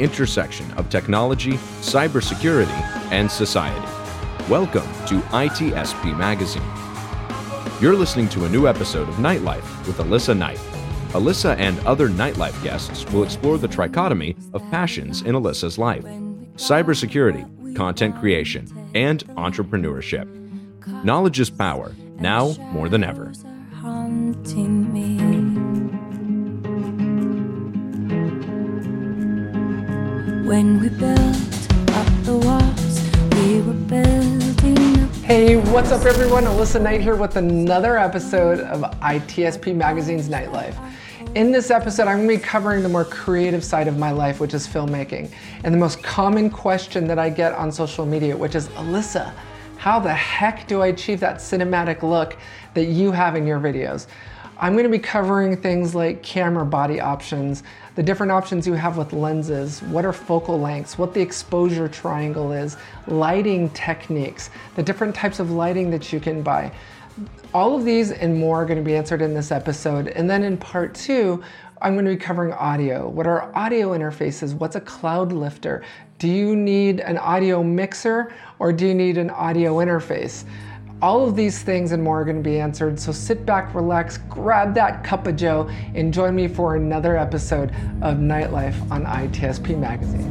Intersection of technology, cybersecurity, and society. Welcome to ITSP Magazine. You're listening to a new episode of Nightlife with Alyssa Knight. Alyssa and other Nightlife guests will explore the trichotomy of passions in Alyssa's life cybersecurity, content creation, and entrepreneurship. Knowledge is power, now more than ever. When we built up the walls, we were building up. Hey, what's up, everyone? Alyssa Knight here with another episode of ITSP Magazine's Nightlife. In this episode, I'm going to be covering the more creative side of my life, which is filmmaking, and the most common question that I get on social media, which is Alyssa, how the heck do I achieve that cinematic look that you have in your videos? I'm going to be covering things like camera body options, the different options you have with lenses, what are focal lengths, what the exposure triangle is, lighting techniques, the different types of lighting that you can buy. All of these and more are going to be answered in this episode. And then in part two, I'm going to be covering audio. What are audio interfaces? What's a cloud lifter? Do you need an audio mixer or do you need an audio interface? All of these things and more are going to be answered. So sit back, relax, grab that cup of joe, and join me for another episode of Nightlife on ITSP Magazine.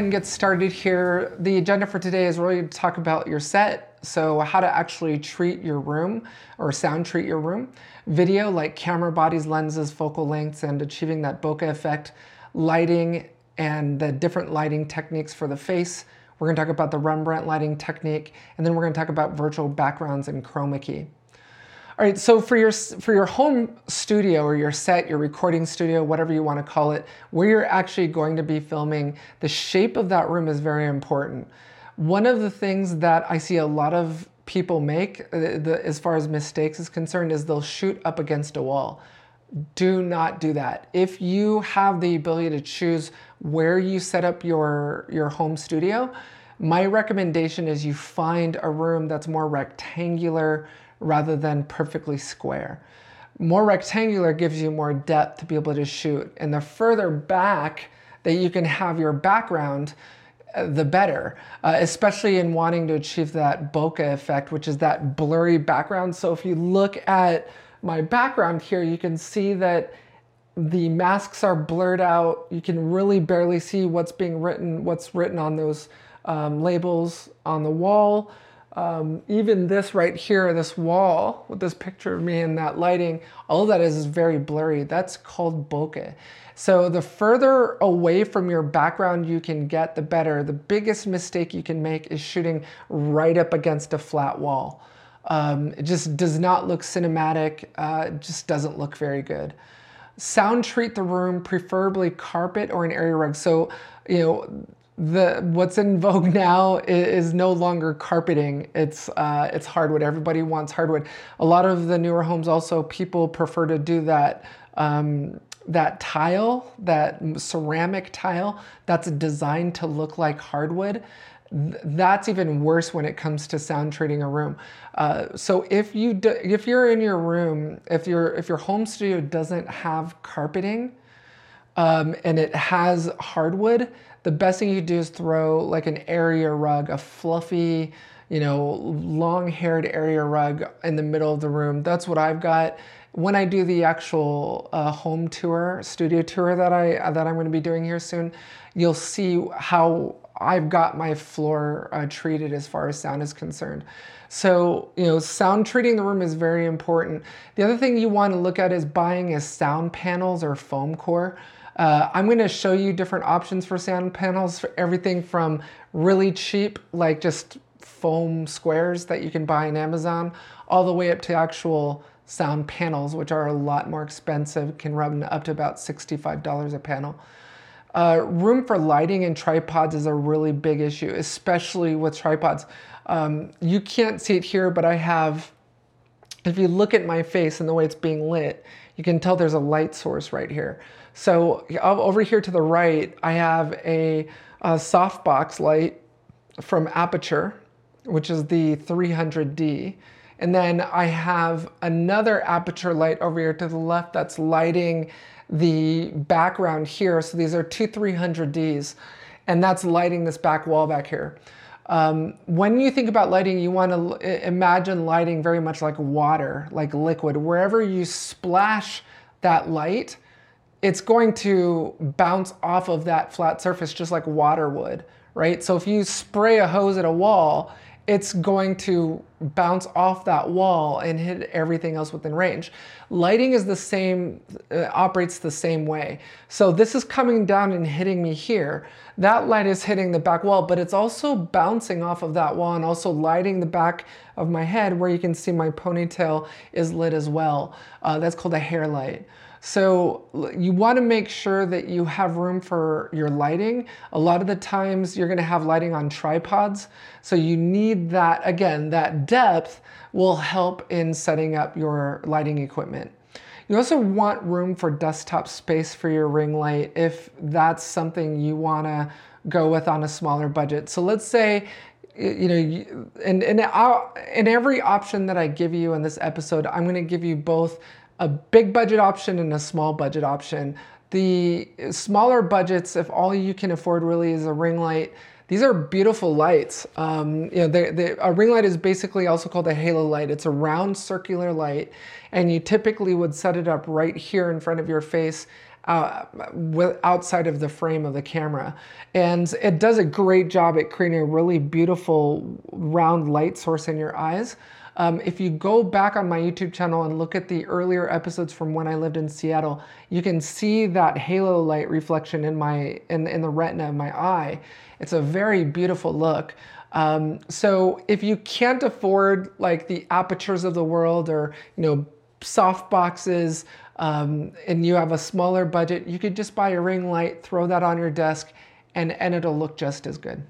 Ahead and get started here. The agenda for today is really to talk about your set, so how to actually treat your room or sound treat your room. Video like camera bodies, lenses, focal lengths, and achieving that bokeh effect. Lighting and the different lighting techniques for the face. We're gonna talk about the Rembrandt lighting technique, and then we're gonna talk about virtual backgrounds and chroma key. All right, so for your for your home studio or your set, your recording studio, whatever you want to call it, where you're actually going to be filming, the shape of that room is very important. One of the things that I see a lot of people make, uh, the, as far as mistakes is concerned, is they'll shoot up against a wall. Do not do that. If you have the ability to choose where you set up your your home studio, my recommendation is you find a room that's more rectangular rather than perfectly square. More rectangular gives you more depth to be able to shoot. And the further back that you can have your background, uh, the better, uh, especially in wanting to achieve that bokeh effect, which is that blurry background. So if you look at my background here, you can see that the masks are blurred out. You can really barely see what's being written, what's written on those um, labels on the wall. Um, even this right here, this wall with this picture of me and that lighting, all of that is, is very blurry. That's called bokeh. So the further away from your background you can get, the better. The biggest mistake you can make is shooting right up against a flat wall. Um, it just does not look cinematic. Uh, it just doesn't look very good. Sound treat the room, preferably carpet or an area rug. So, you know, the what's in vogue now is, no longer carpeting. It's uh, it's hardwood. Everybody wants hardwood. A lot of the newer homes also people prefer to do that. Um, that tile, that ceramic tile, that's designed to look like hardwood. That's even worse when it comes to sound treating a room. Uh, so if you do, if you're in your room, if your if your home studio doesn't have carpeting, um, and it has hardwood, the best thing you do is throw like an area rug, a fluffy, you know, long haired area rug in the middle of the room. That's what I've got. when I do the actual uh, home tour, studio tour that I that I'm going to be doing here soon, you'll see how I've got my floor uh, treated as far as sound is concerned. So, you know, sound treating the room is very important. The other thing you want to look at is buying is sound panels or foam core. Uh, I'm going to show you different options for sound panels for everything from really cheap, like just foam squares that you can buy on Amazon, all the way up to actual sound panels, which are a lot more expensive, can run up to about $65 a panel. Uh, room for lighting and tripods is a really big issue, especially with tripods. Um, you can't see it here, but I have, if you look at my face and the way it's being lit, you can tell there's a light source right here. So over here to the right, I have a, a softbox light from Aputure, which is the 300D. And then I have another Aputure light over here to the left that's lighting the background here. So these are two 300Ds, and that's lighting this back wall back here. Um, when you think about lighting, you want to imagine lighting very much like water, like liquid. Wherever you splash that light, it's going to bounce off of that flat surface just like water would, right? So if you spray a hose at a wall, it's going to bounce off that wall and hit everything else within range. Lighting is the same, uh, operates the same way. So this is coming down and hitting me here. That light is hitting the back wall, but it's also bouncing off of that wall and also lighting the back of my head where you can see my ponytail is lit as well. Uh, that's called a hair light. So you want to make sure that you have room for your lighting. A lot of the times you're going to have lighting on tripods. So you need that, again, that depth will help in setting up your lighting equipment. You also want room for desktop space for your ring light if that's something you want to go with on a smaller budget. So let's say you know, and, and uh, in every option that I give you in this episode, I'm going to give you both a big budget option and a small budget option. The smaller budgets, if all you can afford really is a ring light, these are beautiful lights. Um, you know, they, they, a ring light is basically also called a halo light. It's a round circular light, and you typically would set it up right here in front of your face uh, outside of the frame of the camera. And it does a great job at creating a really beautiful round light source in your eyes. Um, if you go back on my YouTube channel and look at the earlier episodes from when I lived in Seattle, you can see that halo light reflection in my in, in the retina of my eye. It's a very beautiful look. Um, so if you can't afford like the Aputures of the world or you know soft boxes um, and you have a smaller budget, you could just buy a ring light, throw that on your desk, and, and it'll look just as good.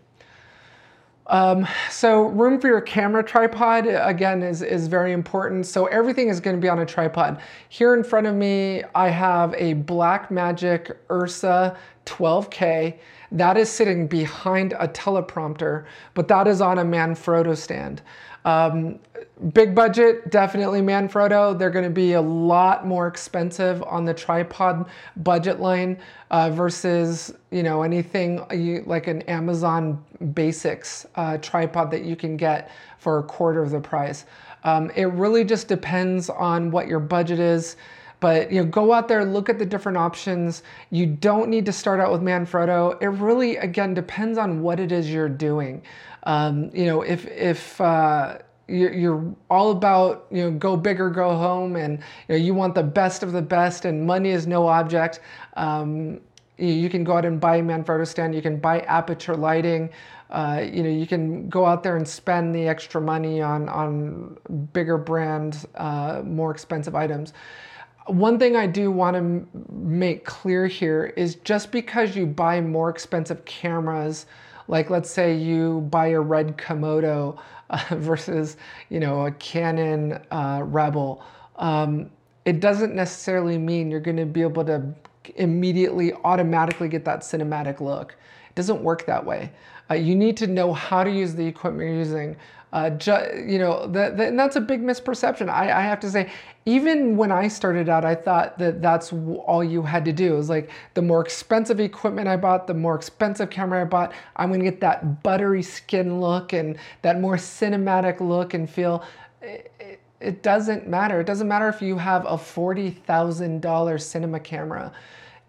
Um, so room for your camera tripod, again, is, is very important. So everything is gonna be on a tripod. Here in front of me, I have a Blackmagic Ursa 12K. That is sitting behind a teleprompter, but that is on a Manfrotto stand. Um, big budget, definitely Manfrotto. They're going to be a lot more expensive on the tripod budget line uh, versus you know anything you, like an Amazon Basics uh, tripod that you can get for a quarter of the price. Um, it really just depends on what your budget is. But you know, go out there, look at the different options. You don't need to start out with Manfrotto. It really, again, depends on what it is you're doing. Um, you know, if if uh, you're, you're, all about you know go big or go home, and you, know, you want the best of the best, and money is no object. Um, you can go out and buy Manfrotto stand. You can buy Aputure lighting. Uh, you know, you can go out there and spend the extra money on on bigger brand, uh, more expensive items. One thing I do want to make clear here is just because you buy more expensive cameras like let's say you buy a red Komodo uh, versus you know a Canon uh, Rebel. Um, it doesn't necessarily mean you're going to be able to immediately automatically get that cinematic look. It doesn't work that way. Uh, you need to know how to use the equipment you're using. Uh, ju- you know, the, the, and that's a big misperception. I, I, have to say, even when I started out, I thought that that's all you had to do. It was like the more expensive equipment I bought, the more expensive camera I bought, I'm gonna get that buttery skin look and that more cinematic look and feel. It, it doesn't matter. It doesn't matter if you have a $40,000 cinema camera.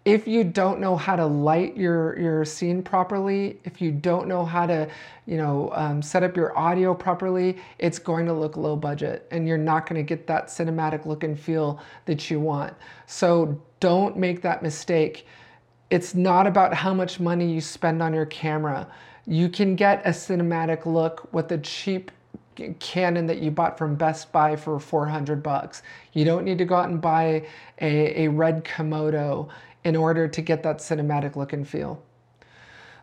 If you don't know how to light your, your scene properly, if you don't know how to, you know, um, set up your audio properly, it's going to look low budget and you're not going to get that cinematic look and feel that you want. So don't make that mistake. It's not about how much money you spend on your camera. You can get a cinematic look with a cheap Canon that you bought from Best Buy for 400 bucks. You don't need to go out and buy a, a red Komodo in order to get that cinematic look and feel.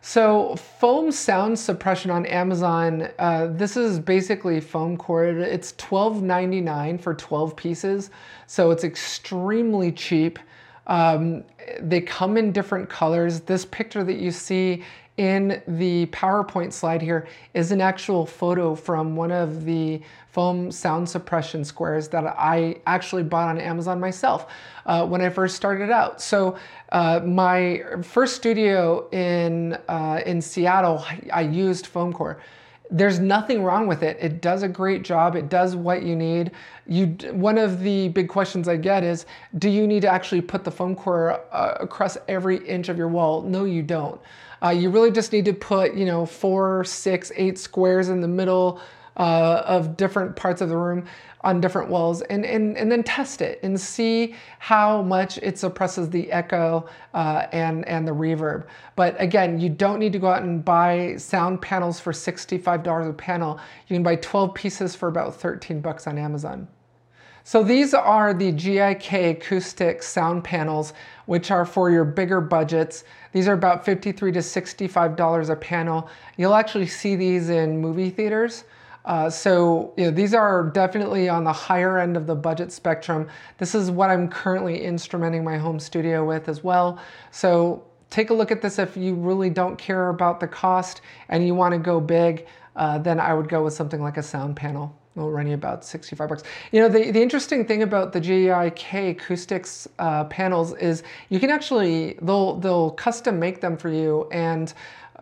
So foam sound suppression on Amazon, uh, this is basically foam core. It's $12.99 for 12 pieces, so it's extremely cheap. Um, they come in different colors. This picture that you see in the PowerPoint slide here is an actual photo from one of the foam sound suppression squares that I actually bought on Amazon myself uh, when I first started out. So uh, my first studio in, uh, in Seattle, I used foam core there's nothing wrong with it. It does a great job. It does what you need. You, one of the big questions I get is, do you need to actually put the foam core uh, across every inch of your wall? No, you don't. Uh, you really just need to put, you know, four, six, eight squares in the middle uh, of different parts of the room on different walls and, and, and then test it and see how much it suppresses the echo uh, and, and the reverb. But again, you don't need to go out and buy sound panels for $65 a panel. You can buy 12 pieces for about 13 bucks on Amazon. So these are the GIK acoustic sound panels, which are for your bigger budgets. These are about 53 to $65 a panel. You'll actually see these in movie theaters. Uh, so you know, these are definitely on the higher end of the budget spectrum. This is what I'm currently instrumenting my home studio with as well. So take a look at this if you really don't care about the cost and you want to go big, uh, then I would go with something like a sound panel. It'll run you about 65 bucks. You know, the, the interesting thing about the GIK acoustics uh, panels is you can actually, they'll, they'll custom make them for you and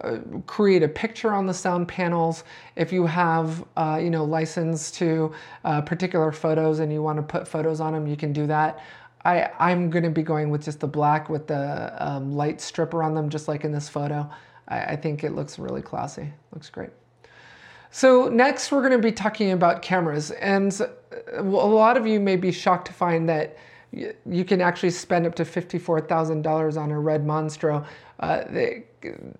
uh, create a picture on the sound panels. If you have, uh, you know, license to uh, particular photos and you want to put photos on them, you can do that. I, I'm going to be going with just the black with the um, light stripper on them, just like in this photo. I, I think it looks really classy. Looks great. So next we're going to be talking about cameras and uh, a lot of you may be shocked to find that you can actually spend up to $54,000 on a Red Monstro. Uh, the,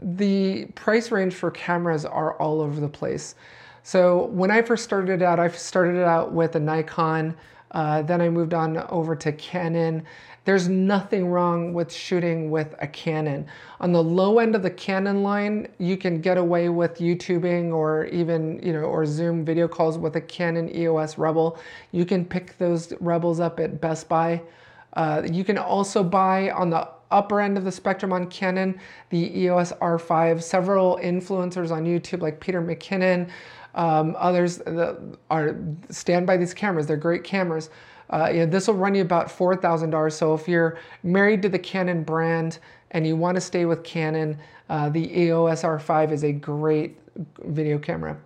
the price range for cameras are all over the place. So when I first started out, I started out with a Nikon, uh, then I moved on over to Canon. There's nothing wrong with shooting with a Canon. On the low end of the Canon line, you can get away with YouTubing or even, you know, or Zoom video calls with a Canon EOS Rebel. You can pick those Rebels up at Best Buy. Uh, you can also buy on the upper end of the spectrum on Canon, the EOS R5. Several influencers on YouTube like Peter McKinnon, um, others are stand by these cameras. They're great cameras. Uh, you know, this will run you about $4,000. So if you're married to the Canon brand and you want to stay with Canon, uh, the EOS R5 is a great video camera.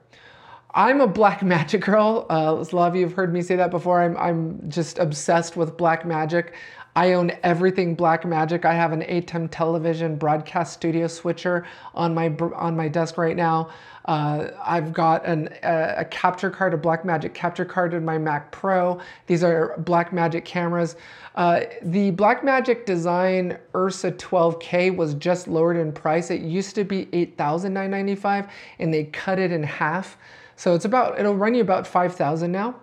I'm a Blackmagic girl. Uh, a lot of you have heard me say that before. I'm, I'm just obsessed with Blackmagic. I own everything Blackmagic. I have an ATEM television broadcast studio switcher on my on my desk right now. Uh, I've got an, a, a, capture card, a Blackmagic capture card in my Mac Pro. These are Blackmagic cameras. Uh, the Blackmagic Design Ursa 12K was just lowered in price. It used to be $8,995 and they cut it in half. So it's about, it'll run you about 5,000 now.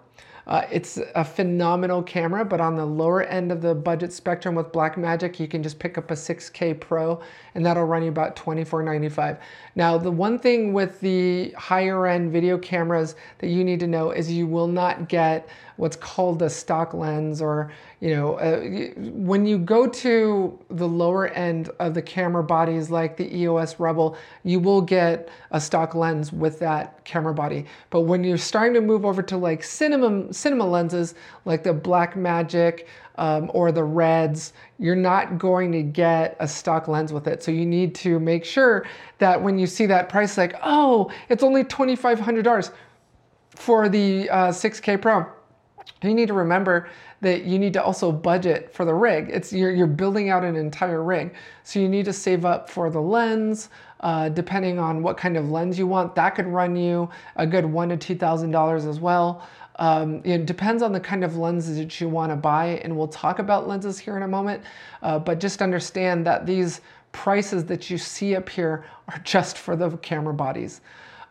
Uh, it's a phenomenal camera, but on the lower end of the budget spectrum with Blackmagic, you can just pick up a 6K Pro and that'll run you about $24.95. Now, the one thing with the higher end video cameras that you need to know is you will not get what's called a stock lens or, you know, uh, when you go to the lower end of the camera bodies like the EOS Rebel, you will get a stock lens with that camera body. But when you're starting to move over to like cinema, cinema lenses, like the Blackmagic, um, or the reds, you're not going to get a stock lens with it. So you need to make sure that when you see that price, like, oh, it's only $2,500 for the uh, 6K Pro. You need to remember that you need to also budget for the rig. It's you're, you're building out an entire rig, so you need to save up for the lens. Uh, depending on what kind of lens you want, that could run you a good one to two thousand dollars as well. Um, it depends on the kind of lenses that you want to buy, and we'll talk about lenses here in a moment. Uh, but just understand that these prices that you see up here are just for the camera bodies.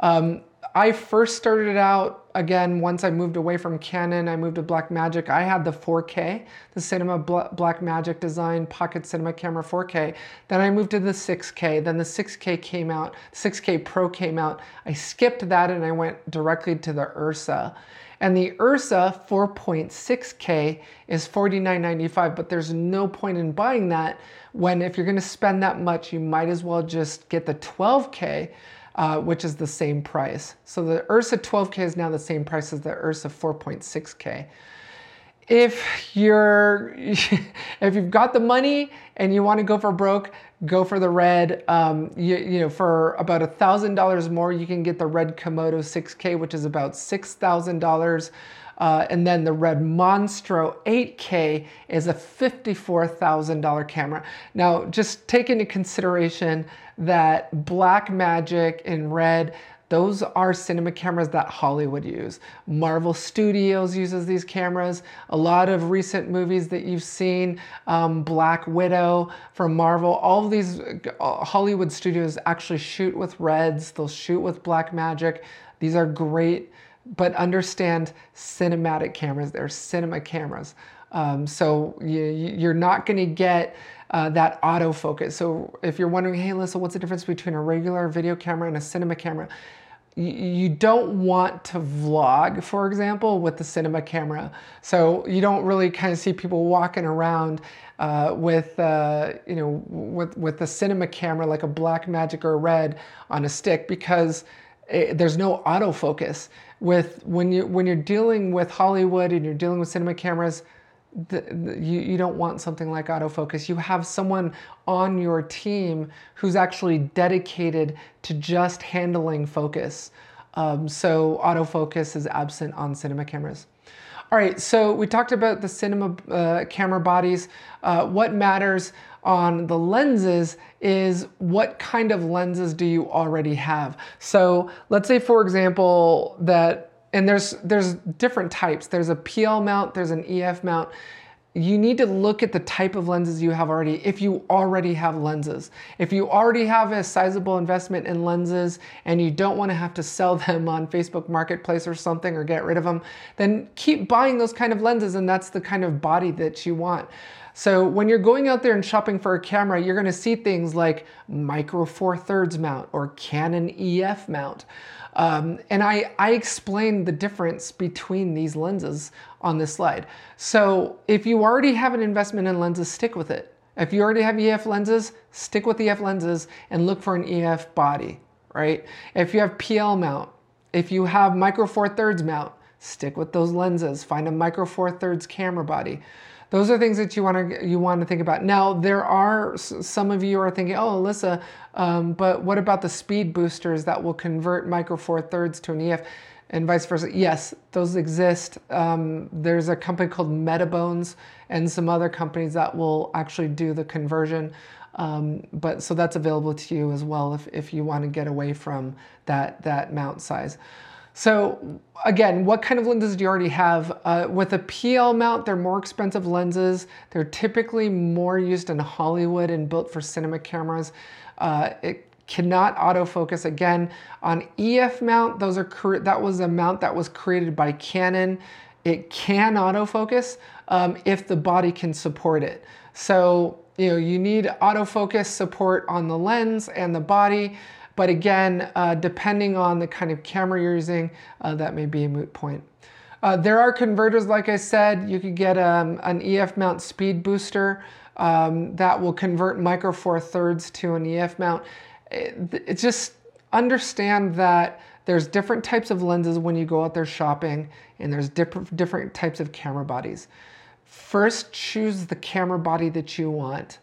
Um, I first started out again once I moved away from Canon. I moved to Blackmagic. I had the 4K, the Cinema Blackmagic Design Pocket Cinema Camera 4K. Then I moved to the 6K. Then the 6K came out. 6K Pro came out. I skipped that and I went directly to the Ursa. And the Ursa 4.6K is $49.95, but there's no point in buying that when if you're gonna spend that much, you might as well just get the 12K uh, which is the same price. So the Ursa 12K is now the same price as the Ursa 4.6K. If you're, if you've got the money and you want to go for broke, go for the red. Um, you, you, know, for about a thousand dollars more, you can get the red Komodo 6K, which is about six thousand uh. And then the Red Monstro 8K is a $54,000 camera. Now, just take into consideration that Blackmagic and Red, those are cinema cameras that Hollywood use. Marvel Studios uses these cameras. A lot of recent movies that you've seen, um, Black Widow from Marvel, all of these uh, Hollywood studios actually shoot with Reds. They'll shoot with Blackmagic. These are great, but understand cinematic cameras. They're cinema cameras. Um, so you, you're not going to get uh, that autofocus. So if you're wondering, hey, Alyssa, what's the difference between a regular video camera and a cinema camera? you don't want to vlog, for example, with the cinema camera. So you don't really kind of see people walking around uh, with, uh, you know, with, with the cinema camera like a Blackmagic or a red on a stick because it, there's no autofocus. With when you when you're dealing with Hollywood and you're dealing with cinema cameras, the, the, you, you don't want something like autofocus. You have someone on your team who's actually dedicated to just handling focus. Um, so autofocus is absent on cinema cameras. All right, so we talked about the cinema uh, camera bodies. Uh, what matters on the lenses is what kind of lenses do you already have? So let's say, for example, that and there's there's different types. There's a PL mount, there's an EF mount. You need to look at the type of lenses you have already if you already have lenses. If you already have a sizable investment in lenses and you don't want to have to sell them on Facebook Marketplace or something or get rid of them, then keep buying those kind of lenses and that's the kind of body that you want. So when you're going out there and shopping for a camera, you're to see things like Micro Four Thirds mount or Canon EF mount. Um, and I, I explained the difference between these lenses on this slide. So if you already have an investment in lenses, stick with it. If you already have EF lenses, stick with EF lenses and look for an EF body, right? If you have PL mount, if you have micro four thirds mount, stick with those lenses. Find a micro four thirds camera body. Those are things that you want to you want to think about. Now there are some of you are thinking, oh, Alyssa, um, but what about the speed boosters that will convert micro four thirds to an EF? and vice versa. Yes, those exist. Um, there's a company called Metabones and some other companies that will actually do the conversion. Um, but so that's available to you as well if, if you want to get away from that, that mount size. So again, what kind of lenses do you already have? Uh, with a PL mount, they're more expensive lenses. They're typically more used in Hollywood and built for cinema cameras. Uh, it cannot autofocus again. On EF mount, those are that was a mount that was created by Canon. It can autofocus um, if the body can support it. So you know you need autofocus support on the lens and the body. But again, uh, depending on the kind of camera you're using, uh, that may be a moot point. Uh, there are converters, like I said, you could get um, an EF mount speed booster um, that will convert micro four thirds to an EF mount. It, it just understand that there's different types of lenses when you go out there shopping and there's different, different types of camera bodies. First, choose the camera body that you want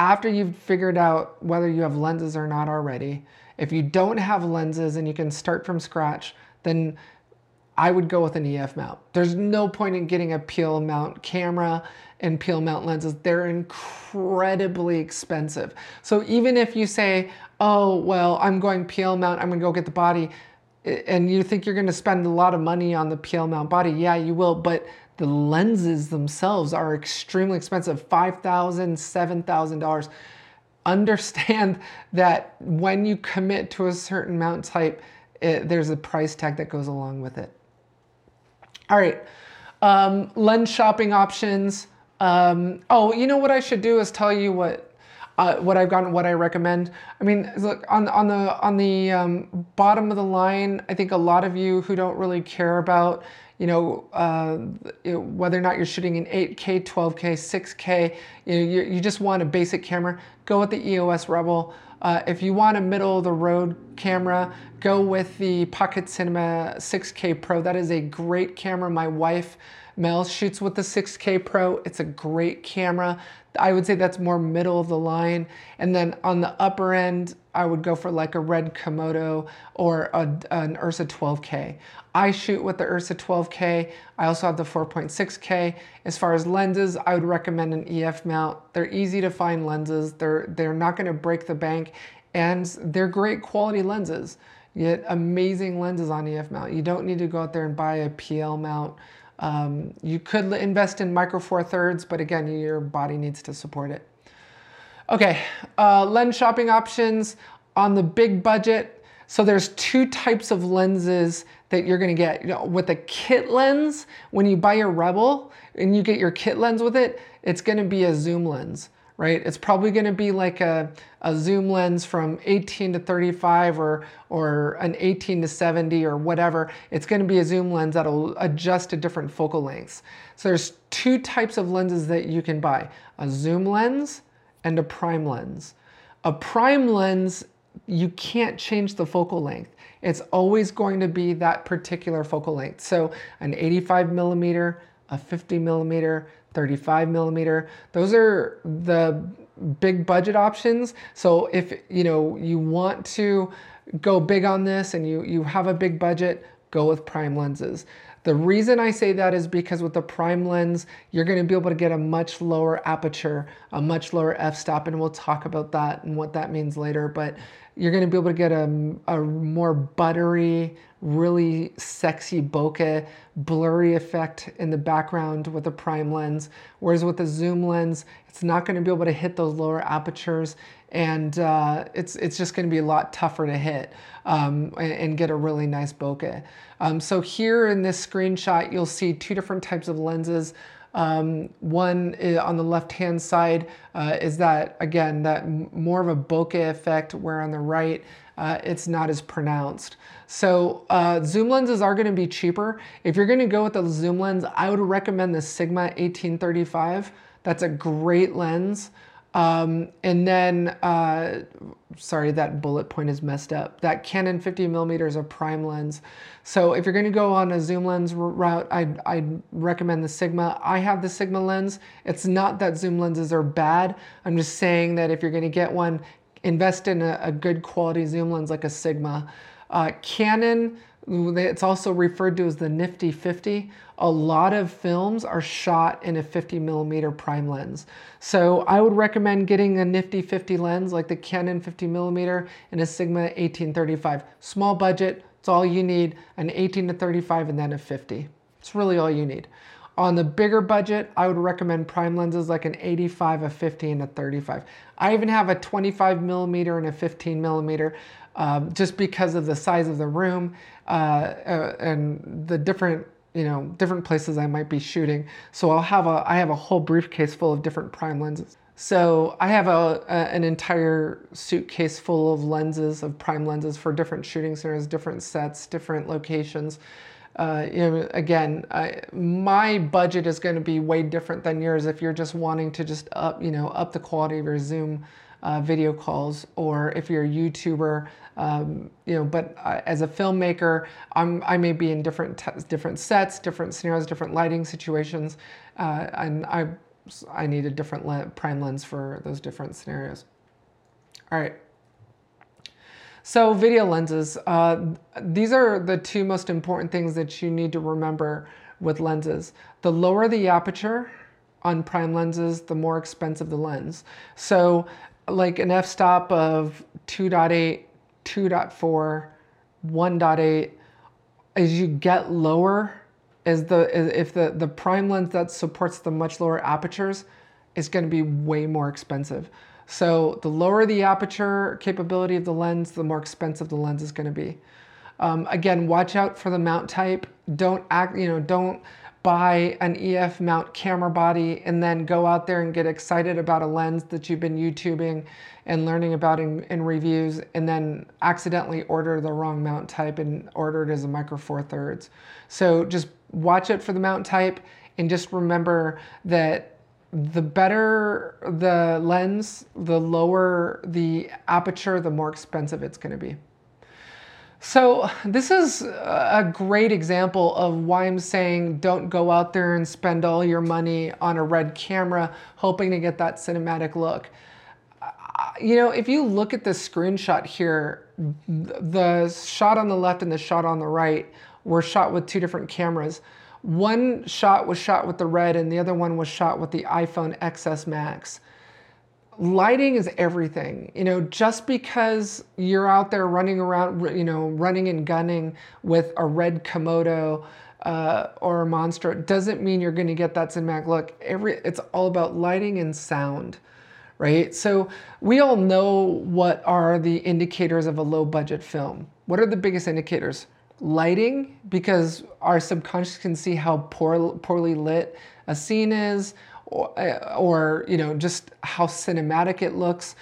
after you've figured out whether you have lenses or not already, if you don't have lenses and you can start from scratch, then I would go with an EF mount. There's no point in getting a PL mount camera and PL mount lenses. They're incredibly expensive. So even if you say, oh, well, I'm going PL mount, I'm gonna go get the body, and you think you're gonna spend a lot of money on the PL mount body, yeah, you will, but the lenses themselves are extremely expensive, $5,000, $7,000 understand that when you commit to a certain mount type, it, there's a price tag that goes along with it. All right, um, lens shopping options. Um, oh, you know what I should do is tell you what uh, what I've gotten, what I recommend. I mean, look on on the on the um, bottom of the line. I think a lot of you who don't really care about you know, uh, whether or not you're shooting in 8K, 12K, 6K, you, know, you, you, just want a basic camera, go with the EOS Rebel. Uh, if you want a middle of the road camera, go with the Pocket Cinema 6K Pro. That is a great camera. My wife, Mel, shoots with the 6K Pro. It's a great camera. I would say that's more middle of the line. And then on the upper end, I would go for like a red Komodo or a, an Ursa 12K. I shoot with the Ursa 12K. I also have the 4.6K. As far as lenses, I would recommend an EF mount. They're easy to find lenses. They're, they're not gonna break the bank and they're great quality lenses. You get amazing lenses on EF mount. You don't need to go out there and buy a PL mount. Um, you could invest in micro four thirds, but again, your body needs to support it. Okay, uh, lens shopping options on the big budget. So there's two types of lenses that you're gonna get. You know, with a kit lens, when you buy your Rebel and you get your kit lens with it, it's gonna be a zoom lens right? It's probably gonna be like a, a zoom lens from 18 to 35 or, or an 18 to 70 or whatever. It's gonna be a zoom lens that'll adjust to different focal lengths. So there's two types of lenses that you can buy, a zoom lens and a prime lens. A prime lens, you can't change the focal length. It's always going to be that particular focal length. So an 85 millimeter, a 50 millimeter, 35 millimeter. Those are the big budget options. So if you know you want to go big on this and you, you have a big budget, go with prime lenses. The reason I say that is because with the prime lens, you're gonna be able to get a much lower aperture, a much lower f-stop, and we'll talk about that and what that means later, but you're gonna be able to get a, a more buttery, really sexy bokeh, blurry effect in the background with a prime lens. Whereas with the zoom lens, it's not gonna be able to hit those lower apertures and uh, it's, it's just gonna be a lot tougher to hit um, and, and, get a really nice bokeh. Um, so here in this screenshot, you'll see two different types of lenses. Um, one on the left-hand side uh, is that, again, that more of a bokeh effect, where on the right, uh, it's not as pronounced. So uh, zoom lenses are gonna be cheaper. If you're gonna go with the zoom lens, I would recommend the Sigma 1835. That's a great lens. Um, and then, uh, sorry, that bullet point is messed up. That Canon 50 millimeters of prime lens. So if you're gonna go on a zoom lens route, I'd, I'd recommend the Sigma. I have the Sigma lens. It's not that zoom lenses are bad. I'm just saying that if you're gonna get one, invest in a, a good quality zoom lens like a Sigma. Uh, Canon, it's also referred to as the Nifty 50. A lot of films are shot in a 50 millimeter prime lens. So I would recommend getting a Nifty 50 lens like the Canon 50 millimeter and a Sigma 1835. Small budget, it's all you need, an 18 to 35 and then a 50. It's really all you need. On the bigger budget, I would recommend prime lenses like an 85, a 50, and a 35. I even have a 25 millimeter and a 15 millimeter um, just because of the size of the room uh, uh, and the different you know different places I might be shooting. So I'll have a I have a whole briefcase full of different prime lenses. So I have a, a, an entire suitcase full of lenses, of prime lenses for different shooting scenarios, different sets, different locations. Uh, you know, again, I, my budget is going to be way different than yours if you're just wanting to just up, you know, up the quality of your Zoom uh, video calls, or if you're a YouTuber, um, you know. But uh, as a filmmaker, I'm, I may be in different different sets, different scenarios, different lighting situations, uh, and I I need a different le prime lens for those different scenarios. All right. So video lenses, uh, these are the two most important things that you need to remember with lenses. The lower the aperture on prime lenses, the more expensive the lens. So like an f-stop of 2.8, 2.4, 1.8, as you get lower, as the if the, the prime lens that supports the much lower apertures is going to be way more expensive. So the lower the aperture capability of the lens, the more expensive the lens is going to be. Um, again, watch out for the mount type. Don't act, you know, don't buy an EF mount camera body and then go out there and get excited about a lens that you've been YouTubing and learning about in, in reviews and then accidentally order the wrong mount type and order it as a micro four thirds. So just watch it for the mount type and just remember that the better the lens, the lower the aperture, the more expensive it's going to be. So this is a great example of why I'm saying don't go out there and spend all your money on a red camera hoping to get that cinematic look. You know, if you look at the screenshot here, the shot on the left and the shot on the right were shot with two different cameras. One shot was shot with the red and the other one was shot with the iPhone XS Max lighting is everything. You know, just because you're out there running around, you know, running and gunning with a red Komodo uh, or a Monstro doesn't mean you're going to get that cinematic look. Every it's all about lighting and sound, right? So we all know what are the indicators of a low budget film. What are the biggest indicators? Lighting, because our subconscious can see how poor, poorly lit a scene is, or, or you know just how cinematic it looks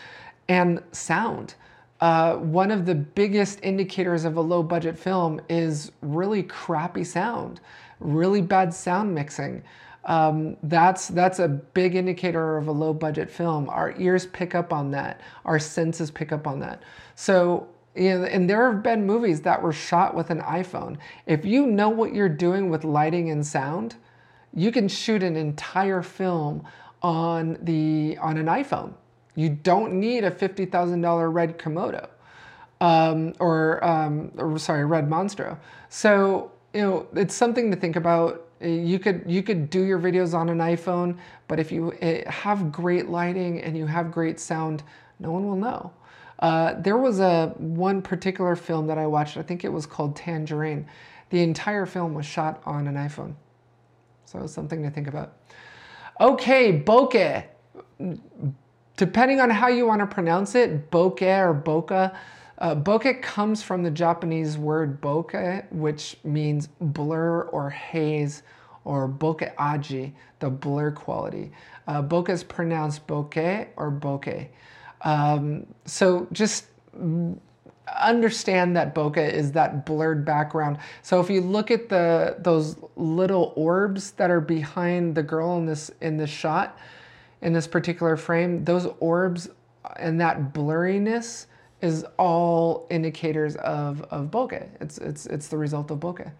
and sound. Uh, one of the biggest indicators of a low budget film is really crappy sound really bad sound mixing. Um, that's that's a big indicator of a low budget film. Our ears pick up on that. Our senses pick up on that. So you know, and there have been movies that were shot with an iphone. If you know what you're doing with lighting and sound you can shoot an entire film on the on an iPhone. You don't need a fifty thousand dollar red Komodo, um, or, um, or sorry, red Monstro. So you know it's something to think about. You could you could do your videos on an iPhone, but if you eh, have great lighting and you have great sound, no one will know. Uh, there was a one particular film that I watched. I think it was called Tangerine. The entire film was shot on an iPhone. So something to think about. Okay, bokeh. Depending on how you want to pronounce it, bokeh or bokeh. Uh, bokeh comes from the Japanese word bokeh, which means blur or haze, or bokeh aji, the blur quality. Uh, bokeh is pronounced bokeh or bokeh. Um, so just understand that bokeh is that blurred background. So if you look at the those little orbs that are behind the girl in this in this shot, in this particular frame, those orbs and that blurriness is all indicators of, of bokeh. It's, it's, it's the result of bokeh.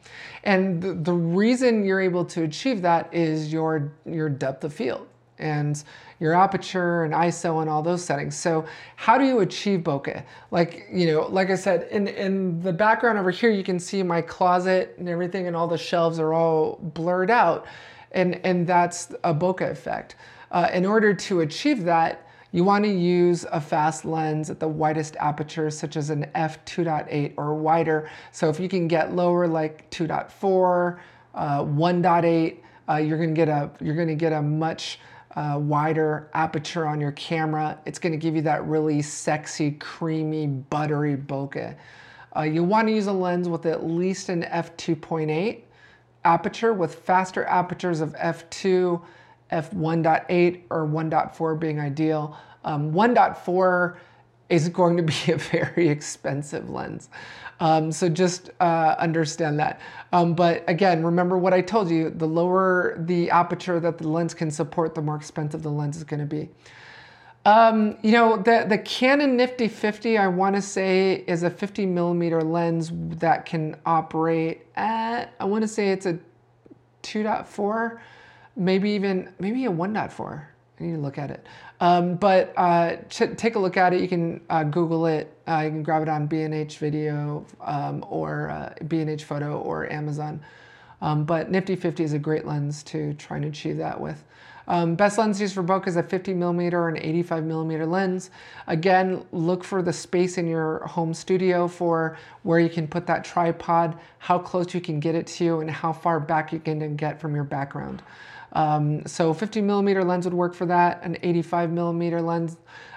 And the, the reason you're able to achieve that is your, your depth of field and your aperture and ISO and all those settings. So how do you achieve bokeh? Like, you know, like I said, in, in the background over here, you can see my closet and everything and all the shelves are all blurred out. And, and that's a bokeh effect. Uh, in order to achieve that, you want to use a fast lens at the widest aperture, such as an f2.8 or wider. So if you can get lower, like 2.4, uh, 1.8, uh, you're going to get a you're going to get a much uh, wider aperture on your camera. It's going to give you that really sexy, creamy, buttery bokeh. Uh, you want to use a lens with at least an f2.8 aperture with faster apertures of f2, f1.8 or 1.4 being ideal. Um, 1.4 is going to be a very expensive lens. Um, so just uh, understand that. Um, but again, remember what I told you, the lower the aperture that the lens can support, the more expensive the lens is gonna be. Um, you know, the, the Canon Nifty 50, I wanna say is a 50 millimeter lens that can operate at, I wanna say it's a 2.4, maybe even, maybe a 1.4. I need to look at it. Um, but uh, ch- take a look at it. You can uh, Google it. Uh, you can grab it on B&H Video um, or uh, B&H Photo or Amazon. Um, but Nifty 50 is a great lens to try and achieve that with. Um, best lens used for bokeh is a 50 millimeter or an 85 millimeter lens. Again, look for the space in your home studio for where you can put that tripod, how close you can get it to you, and how far back you can get from your background. Um, so 50 millimeter lens would work for that, an 85 millimeter lens.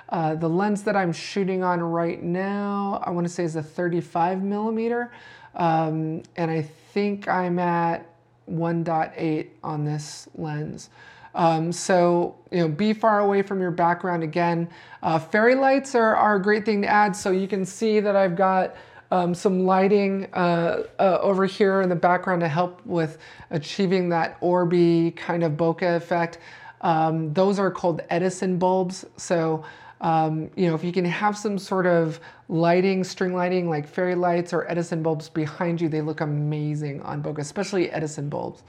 Uh, the lens that I'm shooting on right now, I want to say is a 35 millimeter. Um, and I think I'm at 1.8 on this lens. Um, so, you know, be far away from your background again. Uh, fairy lights are, are a great thing to add. So you can see that I've got um, some lighting uh, uh, over here in the background to help with achieving that orby kind of bokeh effect. Um, those are called Edison bulbs. So, um, you know, if you can have some sort of lighting, string lighting like fairy lights or Edison bulbs behind you, they look amazing on bokeh, especially Edison bulbs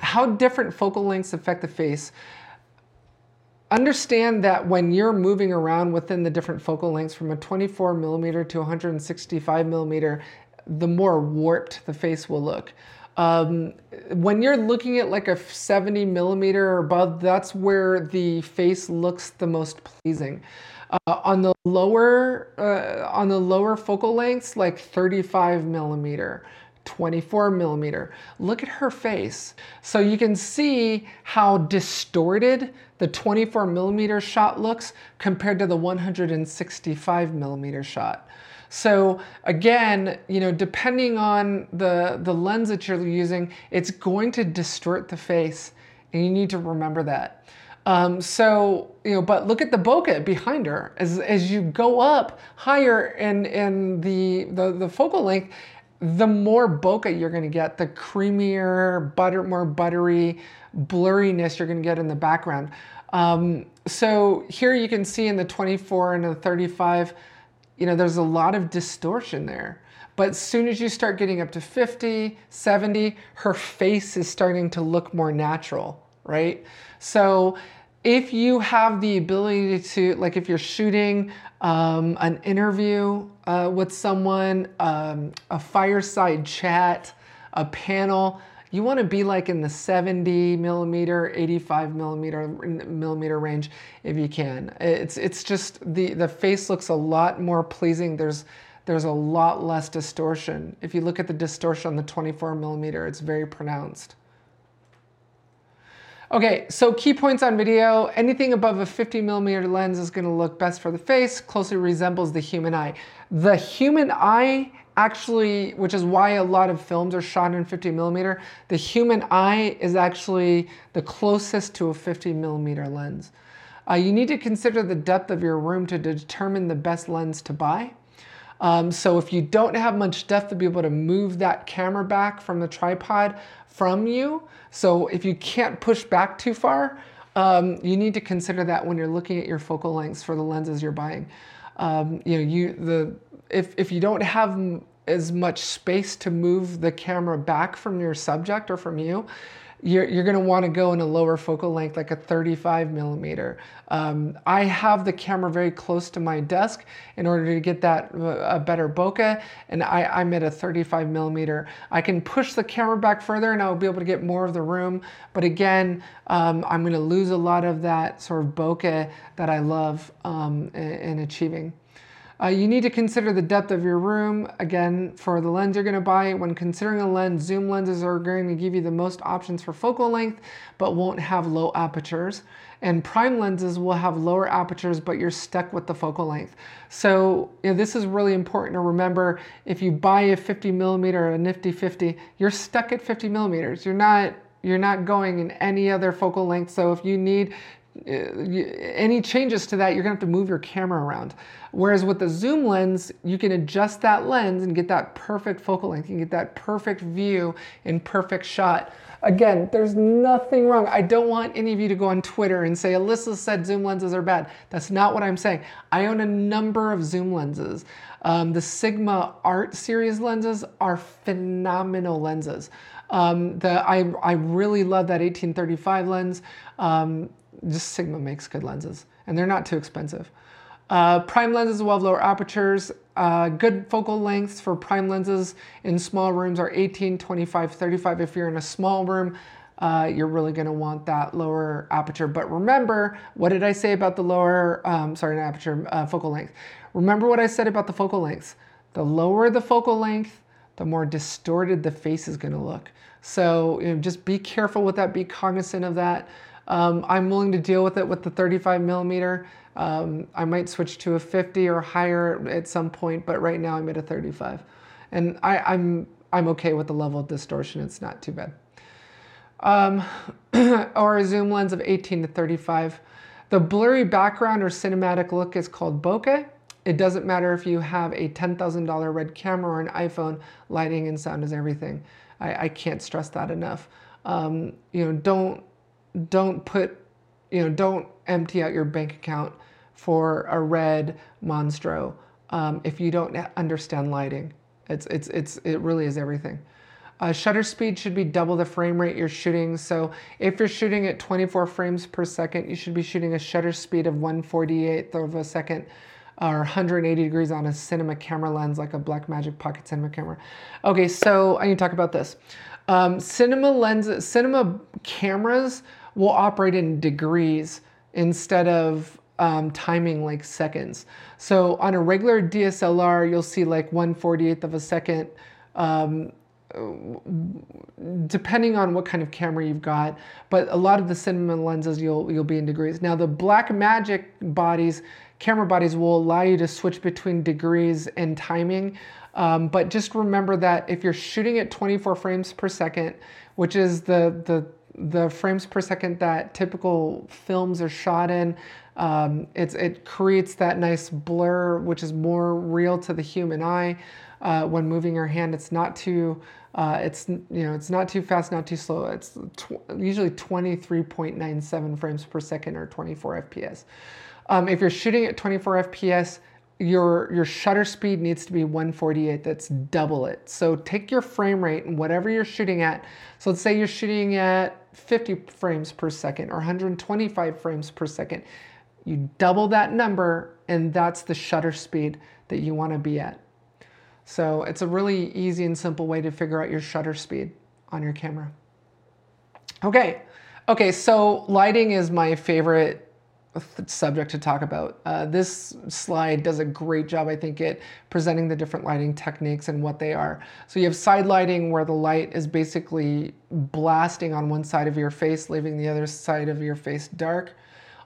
how different focal lengths affect the face. Understand that when you're moving around within the different focal lengths from a 24 millimeter to 165 millimeter, the more warped the face will look. Um, when you're looking at like a 70 millimeter or above, that's where the face looks the most pleasing. Uh, on the lower uh, on the lower focal lengths, like 35 millimeter, 24 millimeter. Look at her face. So you can see how distorted the 24 millimeter shot looks compared to the 165 millimeter shot. So again, you know, depending on the, the lens that you're using, it's going to distort the face and you need to remember that. Um, so, you know, but look at the bokeh behind her. As, as you go up higher in, in the, the, the focal length, the more bokeh you're going to get, the creamier, butter, more buttery blurriness you're going to get in the background. Um, so here you can see in the 24 and the 35, you know, there's a lot of distortion there. But as soon as you start getting up to 50, 70, her face is starting to look more natural, right? So if you have the ability to, like if you're shooting um, an interview uh, with someone, um, a fireside chat, a panel. You want to be like in the 70 millimeter, 85 millimeter millimeter range if you can. It's it's just the the face looks a lot more pleasing. There's there's a lot less distortion. If you look at the distortion on the 24 millimeter, it's very pronounced. Okay, so key points on video. Anything above a 50 millimeter lens is gonna look best for the face, closely resembles the human eye. The human eye actually, which is why a lot of films are shot in 50 millimeter, the human eye is actually the closest to a 50 millimeter lens. Uh, you need to consider the depth of your room to determine the best lens to buy. Um, so if you don't have much depth to be able to move that camera back from the tripod from you, so if you can't push back too far, um, you need to consider that when you're looking at your focal lengths for the lenses you're buying. Um, you know, you the if if you don't have as much space to move the camera back from your subject or from you, you're, you're going to want to go in a lower focal length, like a 35 millimeter. Um, I have the camera very close to my desk in order to get that uh, a better bokeh, and I, I'm at a 35 millimeter. I can push the camera back further and I'll be able to get more of the room, but again, um, I'm going to lose a lot of that sort of bokeh that I love um, in, in achieving. Uh, you need to consider the depth of your room. Again, for the lens you're going to buy, when considering a lens, zoom lenses are going to give you the most options for focal length, but won't have low apertures. And prime lenses will have lower apertures, but you're stuck with the focal length. So you know, this is really important to remember. If you buy a 50 millimeter, a nifty 50, you're stuck at 50 millimeters. You're not you're not going in any other focal length. So if you need any changes to that, you're gonna have to move your camera around. Whereas with the zoom lens, you can adjust that lens and get that perfect focal length. Can get that perfect view and perfect shot. Again, there's nothing wrong. I don't want any of you to go on Twitter and say, Alyssa said zoom lenses are bad. That's not what I'm saying. I own a number of zoom lenses. Um, the Sigma Art series lenses are phenomenal lenses. Um, the, I, I really love that 1835 lens. Um, just Sigma makes good lenses and they're not too expensive. Uh, prime lenses will have lower apertures. Uh, good focal lengths for prime lenses in small rooms are 18, 25, 35. If you're in a small room, uh, you're really going to want that lower aperture. But remember, what did I say about the lower, um, sorry, not aperture, uh, focal length? Remember what I said about the focal lengths. The lower the focal length, the more distorted the face is going to look. So you know, just be careful with that, be cognizant of that. Um, I'm willing to deal with it with the 35 millimeter. Um, I might switch to a 50 or higher at some point, but right now I'm at a 35. And I, I'm, I'm okay with the level of distortion. It's not too bad. Um, or a zoom lens of 18 to 35. The blurry background or cinematic look is called bokeh. It doesn't matter if you have a $10,000 red camera or an iPhone, lighting and sound is everything. I, I can't stress that enough. Um, you know, don't don't put, you know, don't empty out your bank account for a red Monstro um, if you don't understand lighting. It's, it's, it's, it really is everything. Uh, shutter speed should be double the frame rate you're shooting. So if you're shooting at 24 frames per second, you should be shooting a shutter speed of 148th of a second or 180 degrees on a cinema camera lens like a Blackmagic Pocket Cinema camera. Okay, so I need to talk about this. Um, cinema lenses, cinema cameras will operate in degrees instead of um, timing like seconds. So on a regular DSLR, you'll see like 1 48th of a second, um, depending on what kind of camera you've got. But a lot of the cinema lenses, you'll, you'll be in degrees. Now the Blackmagic bodies, camera bodies will allow you to switch between degrees and timing. Um, but just remember that if you're shooting at 24 frames per second, which is the, the the frames per second that typical films are shot in. Um, it creates that nice blur, which is more real to the human eye uh, when moving your hand. It's not too, uh, it's you know, it's not too fast, not too slow. It's tw- usually 23.97 frames per second or 24 FPS. Um, if you're shooting at 24 FPS, your your shutter speed needs to be 148 that's double it so take your frame rate and whatever you're shooting at so let's say you're shooting at 50 frames per second or 125 frames per second. You double that number and that's the shutter speed that you want to be at. So it's a really easy and simple way to figure out your shutter speed on your camera. Okay okay so lighting is my favorite subject to talk about. Uh, this slide does a great job, I think, at presenting the different lighting techniques and what they are. So you have side lighting where the light is basically blasting on one side of your face, leaving the other side of your face dark.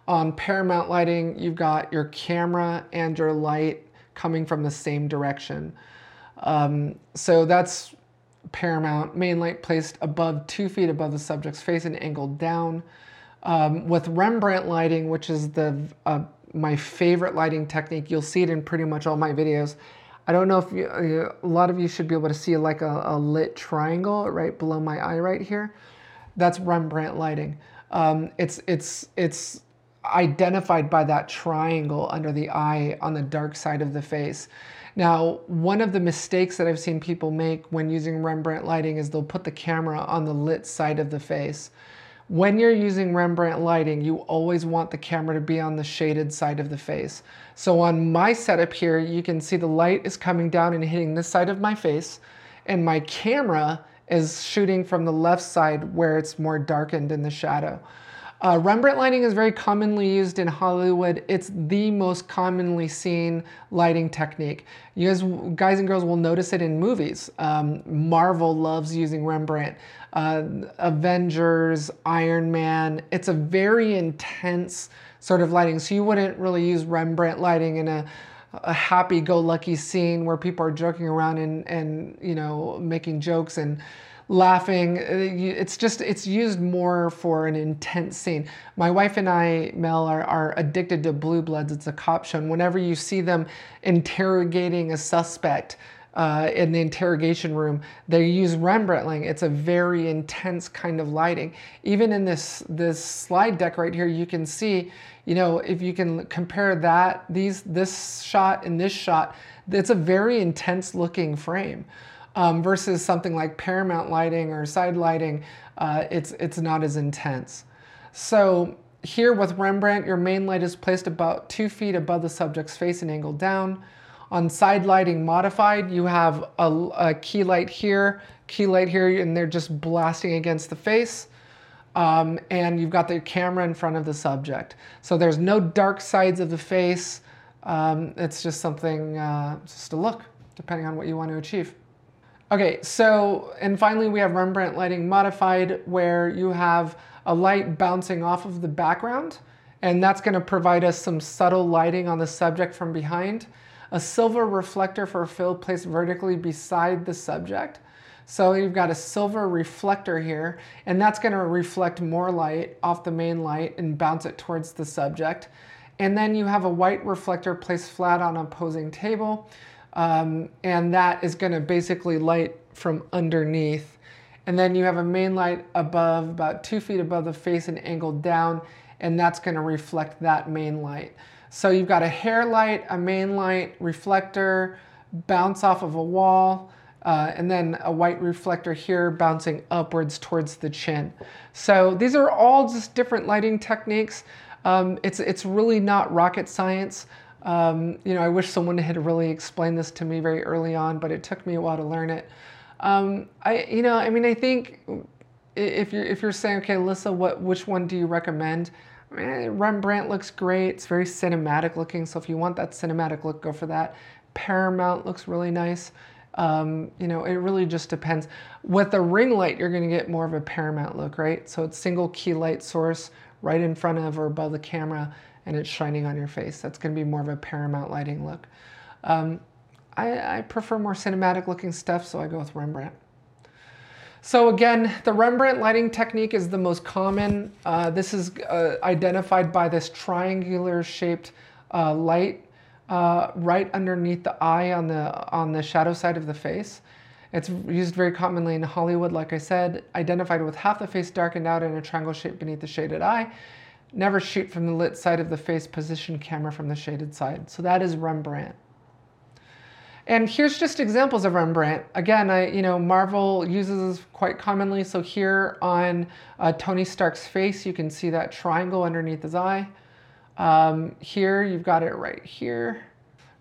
On paramount lighting, you've got your camera and your light coming from the same direction. Um, so that's paramount. Main light placed above two feet above the subject's face and angled down. Um, with Rembrandt lighting, which is the uh, my favorite lighting technique, you'll see it in pretty much all my videos. I don't know if you, a lot of you should be able to see like a, a, lit triangle right below my eye right here. That's Rembrandt lighting. Um, it's it's it's identified by that triangle under the eye on the dark side of the face. Now, one of the mistakes that I've seen people make when using Rembrandt lighting is they'll put the camera on the lit side of the face. When you're using Rembrandt lighting, you always want the camera to be on the shaded side of the face. So on my setup here, you can see the light is coming down and hitting this side of my face, and my camera is shooting from the left side where it's more darkened in the shadow. Uh, Rembrandt lighting is very commonly used in Hollywood. It's the most commonly seen lighting technique. You guys, guys and girls will notice it in movies. Um, Marvel loves using Rembrandt. Uh, Avengers, Iron Man. It's a very intense sort of lighting. So you wouldn't really use Rembrandt lighting in a a happy-go-lucky scene where people are joking around and, and you know making jokes and laughing. Uh, It's just it's used more for an intense scene. My wife and I, Mel, are, are addicted to Blue Bloods. It's a cop show, and whenever you see them interrogating a suspect. Uh, in the interrogation room, they use Rembrandt lighting. It's a very intense kind of lighting. Even in this this slide deck right here, you can see, you know, if you can compare that these this shot and this shot, it's a very intense looking frame um, versus something like Paramount lighting or side lighting, uh, it's, it's not as intense. So here with Rembrandt, your main light is placed about two feet above the subject's face and angled down. On side lighting modified, you have a, a key light here, key light here, and they're just blasting against the face. Um, and you've got the camera in front of the subject. So there's no dark sides of the face. Um, it's just something, uh, just a look, depending on what you want to achieve. Okay, so, and finally we have Rembrandt lighting modified where you have a light bouncing off of the background, and that's gonna provide us some subtle lighting on the subject from behind. A silver reflector for fill placed vertically beside the subject. So you've got a silver reflector here, and that's gonna reflect more light off the main light and bounce it towards the subject. And then you have a white reflector placed flat on an opposing table. Um, and that is going to basically light from underneath. And then you have a main light above, about two feet above the face and angled down, and that's going to reflect that main light. So you've got a hair light, a main light, reflector, bounce off of a wall, uh, and then a white reflector here bouncing upwards towards the chin. So these are all just different lighting techniques. Um, it's, it's really not rocket science. Um, you know, I wish someone had really explained this to me very early on, but it took me a while to learn it. Um, I, you know, I mean, I think if you're if you're saying, okay, Alyssa, what which one do you recommend? I mean, Rembrandt looks great. It's very cinematic looking. So if you want that cinematic look, go for that. Paramount looks really nice. Um, you know, it really just depends. With the ring light, you're going to get more of a Paramount look, right? So it's single key light source right in front of or above the camera and it's shining on your face. That's going to be more of a Paramount lighting look. Um, I, I, prefer more cinematic looking stuff, so I go with Rembrandt. So again, the Rembrandt lighting technique is the most common. Uh, this is uh, identified by this triangular shaped uh, light uh, right underneath the eye on the, on the shadow side of the face. It's used very commonly in Hollywood, like I said, identified with half the face darkened out in a triangle shape beneath the shaded eye. Never shoot from the lit side of the face, position camera from the shaded side. So that is Rembrandt. And here's just examples of Rembrandt. Again, I, you know, Marvel uses this quite commonly. So here on uh, Tony Stark's face, you can see that triangle underneath his eye. Um, here, you've got it right here.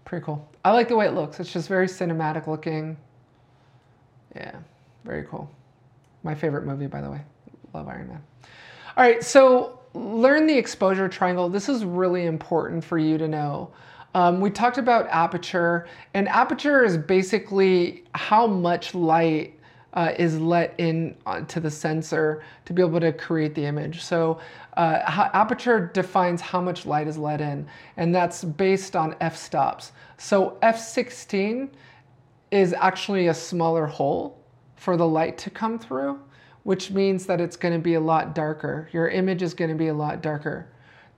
Pretty cool. I like the way it looks. It's just very cinematic looking. Yeah, very cool. My favorite movie, by the way. Love Iron Man. All right, so learn the exposure triangle. This is really important for you to know. Um, we talked about aperture, and aperture is basically how much light uh, is let in uh, to the sensor to be able to create the image. So uh, aperture defines how much light is let in, and that's based on f-stops. So f16 is actually a smaller hole for the light to come through which means that it's going to be a lot darker. Your image is going to be a lot darker.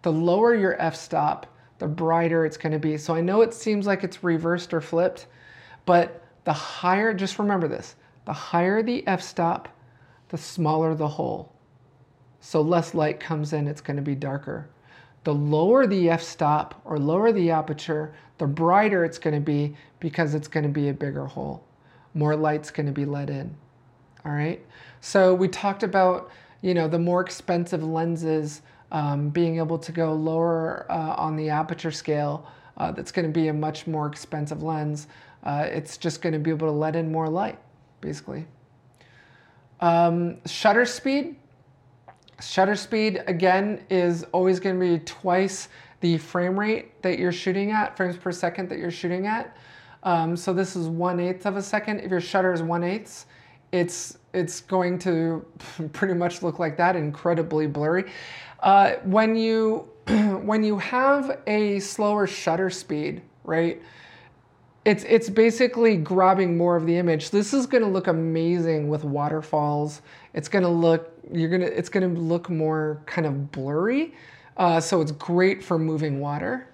The lower your f-stop, the brighter it's going to be. So I know it seems like it's reversed or flipped, but the higher, just remember this, the higher the f-stop, the smaller the hole. So less light comes in, it's going to be darker. The lower the f-stop or lower the aperture, the brighter it's going to be because it's going to be a bigger hole. More light's going to be let in. All right. So we talked about, you know, the more expensive lenses um, being able to go lower uh, on the aperture scale. Uh, that's going to be a much more expensive lens. Uh, it's just going to be able to let in more light, basically. Um, shutter speed. Shutter speed, again, is always going to be twice the frame rate that you're shooting at, frames per second that you're shooting at. Um, so this is one eighth of a second. If your shutter is one eighth, it's it's going to pretty much look like that, incredibly blurry. Uh, when you when you have a slower shutter speed, right? it's it's basically grabbing more of the image. This is going to look amazing with waterfalls. It's going to look you're gonna it's going to look more kind of blurry. Uh, so it's great for moving water.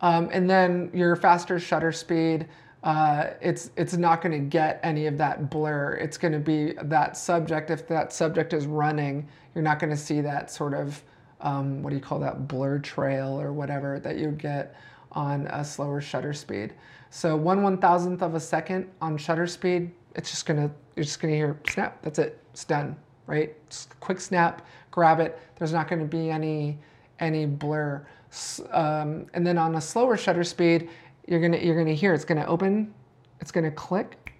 Um, and then your faster shutter speed, uh, it's it's not going to get any of that blur. It's going to be that subject. If that subject is running, you're not going to see that sort of um, what do you call that blur trail or whatever that you get on a slower shutter speed. So one one thousandth of a second on shutter speed, it's just gonna you're just gonna hear snap. That's it. It's done. Right? Just quick snap. Grab it. There's not going to be any any blur. Um, and then on a slower shutter speed, you're gonna you're gonna hear it's gonna open, it's gonna click,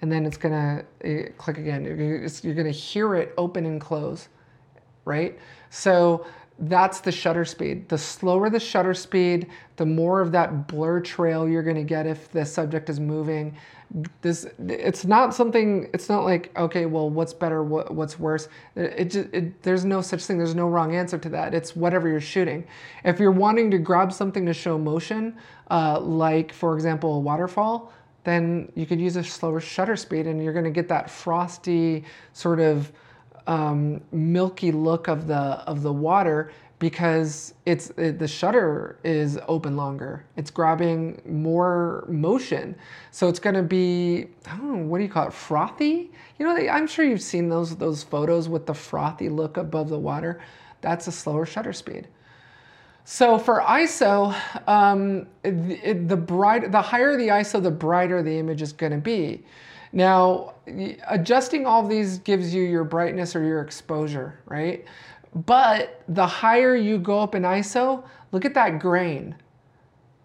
and then it's gonna uh, click again. You're, you're gonna hear it open and close, right? So that's the shutter speed. The slower the shutter speed, the more of that blur trail you're going to get if the subject is moving. This it's not something. It's not like okay, well, what's better, what, what's worse. It, it there's no such thing. There's no wrong answer to that. It's whatever you're shooting. If you're wanting to grab something to show motion, uh, like for example a waterfall, then you could use a slower shutter speed, and you're going to get that frosty sort of um, milky look of the of the water because it's it, the shutter is open longer. It's grabbing more motion, so it's going to be I don't know what do you call it frothy. You know, I'm sure you've seen those those photos with the frothy look above the water. That's a slower shutter speed. So for ISO, um, it, the bright, the higher the ISO, the brighter the image is going to be. Now, adjusting all these gives you your brightness or your exposure, right? But the higher you go up in ISO, look at that grain.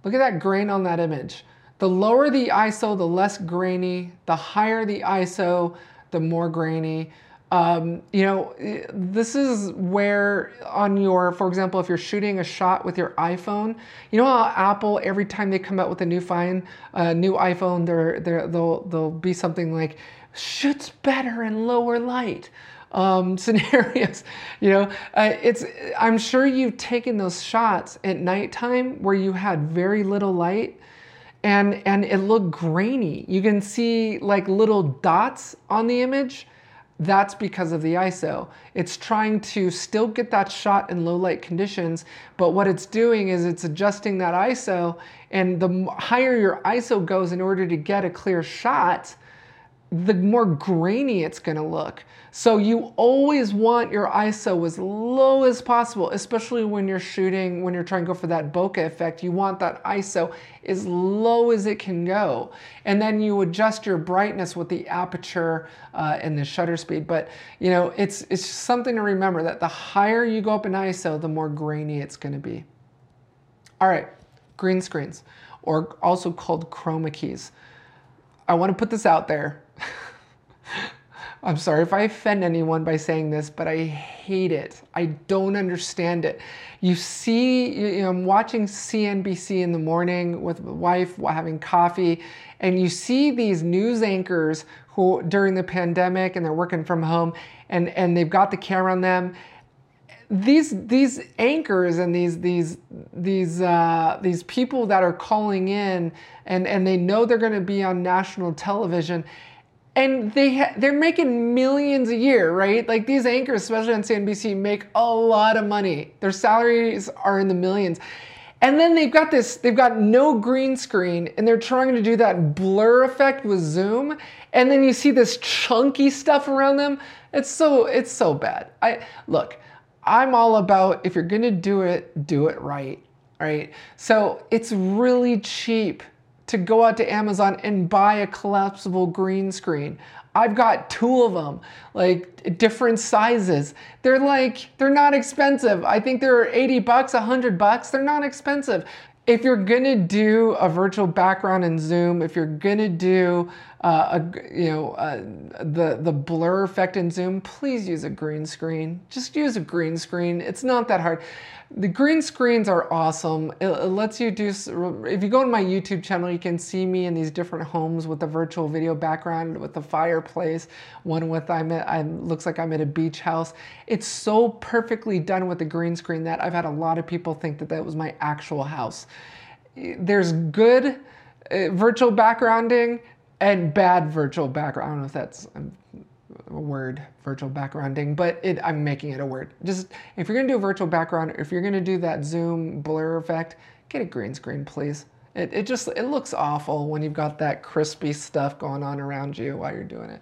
Look at that grain on that image. The lower the ISO, the less grainy. The higher the ISO, the more grainy. Um, you know, this is where on your, for example, if you're shooting a shot with your iPhone, you know how Apple every time they come out with a new phone, a new iPhone, they're, they're, they'll they'll be something like shoots better in lower light. Um, scenarios, you know, uh, it's. I'm sure you've taken those shots at nighttime where you had very little light, and and it looked grainy. You can see like little dots on the image that's because of the ISO. It's trying to still get that shot in low light conditions, but what it's doing is it's adjusting that ISO, and the higher your ISO goes in order to get a clear shot, the more grainy it's going to look. So you always want your ISO as low as possible, especially when you're shooting, when you're trying to go for that bokeh effect. You want that ISO as low as it can go. And then you adjust your brightness with the aperture uh, and the shutter speed. But you know, it's, it's something to remember that the higher you go up in ISO, the more grainy it's going to be. All right, green screens, or also called chroma keys. I want to put this out there. I'm sorry if I offend anyone by saying this, but I hate it. I don't understand it. You see, you know, I'm watching CNBC in the morning with my wife having coffee, and you see these news anchors who during the pandemic and they're working from home and, and they've got the camera on them. These these anchors and these these these uh, these people that are calling in and, and they know they're going to be on national television and they ha- they're making millions a year, right? Like these anchors, especially on CNBC, make a lot of money. Their salaries are in the millions. And then they've got this, they've got no green screen and they're trying to do that blur effect with Zoom. And then you see this chunky stuff around them. It's so, it's so bad. I look, I'm all about if you're gonna do it, do it right. Right? So it's really cheap to go out to Amazon and buy a collapsible green screen. I've got two of them, like different sizes. They're like, they're not expensive. I think they're 80 bucks, 100 bucks. They're not expensive. If you're gonna do a virtual background in Zoom, if you're gonna do uh, a, you know, uh, the, the blur effect in Zoom, please use a green screen. Just use a green screen. It's not that hard. The green screens are awesome. It, it lets you do, if you go to my YouTube channel, you can see me in these different homes with the virtual video background, with the fireplace, one with, I'm at, I, looks like I'm at a beach house. It's so perfectly done with the green screen that I've had a lot of people think that that was my actual house. There's good, uh, virtual backgrounding and bad virtual background. I don't know if that's a word, virtual backgrounding, but it, I'm making it a word. Just if you're gonna do a virtual background, if you're gonna do that zoom blur effect, get a green screen, please. It, it just it looks awful when you've got that crispy stuff going on around you while you're doing it.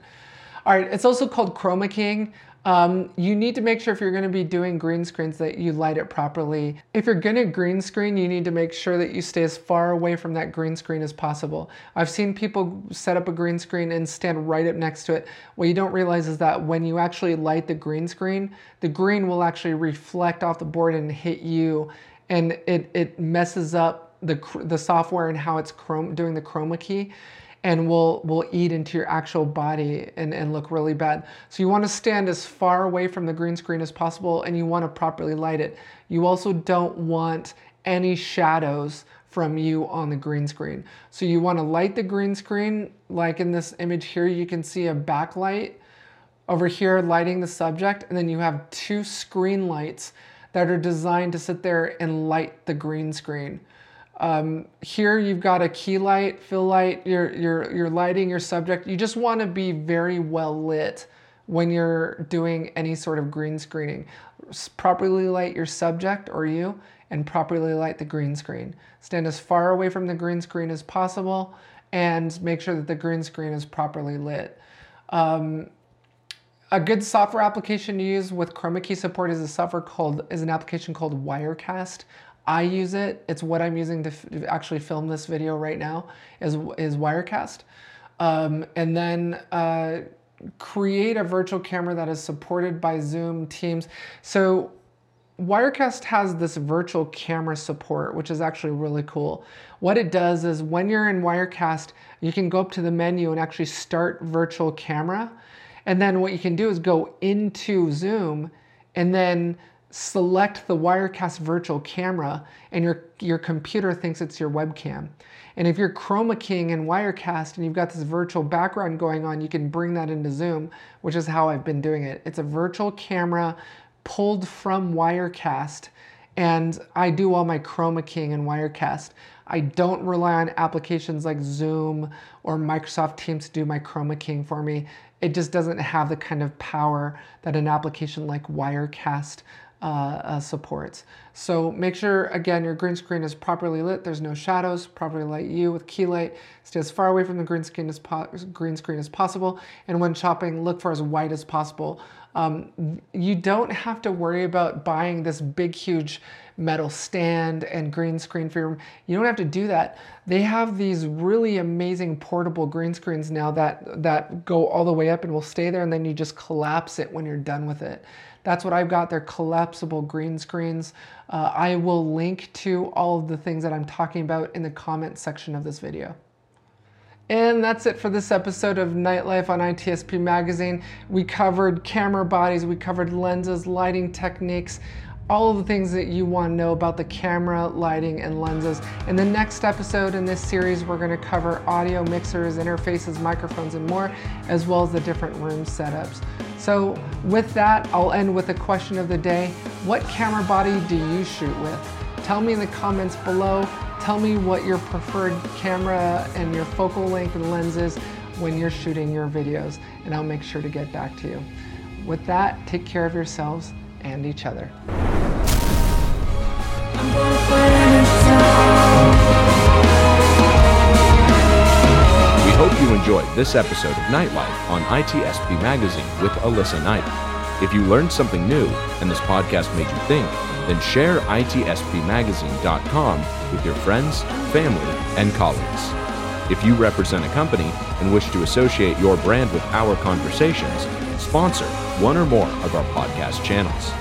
All right, it's also called chroma keying. Um, you need to make sure if you're going to be doing green screens that you light it properly. If you're going to green screen, you need to make sure that you stay as far away from that green screen as possible. I've seen people set up a green screen and stand right up next to it. What you don't realize is that when you actually light the green screen, the green will actually reflect off the board and hit you, and it, it messes up the, the software and how it's chrome, doing the chroma key and will will eat into your actual body and, and look really bad. So you want to stand as far away from the green screen as possible and you want to properly light it. You also don't want any shadows from you on the green screen. So you want to light the green screen, like in this image here, you can see a backlight over here lighting the subject, and then you have two screen lights that are designed to sit there and light the green screen. Um, here you've got a key light, fill light, you're, you're, you're lighting your subject. You just want to be very well lit when you're doing any sort of green screening. Properly light your subject or you and properly light the green screen. Stand as far away from the green screen as possible and make sure that the green screen is properly lit. Um, a good software application to use with chroma key support is a software called is an application called Wirecast. I use it. It's what I'm using to actually film this video right now is, is Wirecast. Um, and then uh, create a virtual camera that is supported by Zoom, Teams. So Wirecast has this virtual camera support, which is actually really cool. What it does is when you're in Wirecast, you can go up to the menu and actually start virtual camera. And then what you can do is go into Zoom and then select the Wirecast virtual camera and your, your computer thinks it's your webcam. And if you're chroma keying in Wirecast and you've got this virtual background going on, you can bring that into Zoom, which is how I've been doing it. It's a virtual camera pulled from Wirecast and I do all my chroma keying in Wirecast. I don't rely on applications like Zoom or Microsoft Teams to do my chroma keying for me. It just doesn't have the kind of power that an application like Wirecast uh, uh, supports. So make sure, again, your green screen is properly lit. There's no shadows, properly light you with key light. Stay as far away from the green screen as, green screen as possible. And when shopping, look for as white as possible. Um, you don't have to worry about buying this big, huge metal stand and green screen for your You don't have to do that. They have these really amazing portable green screens now that, that go all the way up and will stay there and then you just collapse it when you're done with it. That's what I've got. They're collapsible green screens. Uh, I will link to all of the things that I'm talking about in the comment section of this video. And that's it for this episode of Nightlife on ITSP Magazine. We covered camera bodies, we covered lenses, lighting techniques, all of the things that you want to know about the camera, lighting, and lenses. In the next episode in this series, we're going to cover audio mixers, interfaces, microphones, and more, as well as the different room setups. So with that, I'll end with a question of the day. What camera body do you shoot with? Tell me in the comments below. Tell me what your preferred camera and your focal length and lenses when you're shooting your videos, and I'll make sure to get back to you. With that, take care of yourselves and each other. Hope you enjoyed this episode of Nightlife on ITSP Magazine with Alyssa Knight. If you learned something new and this podcast made you think, then share itspmagazine.com with your friends, family, and colleagues. If you represent a company and wish to associate your brand with our conversations, sponsor one or more of our podcast channels.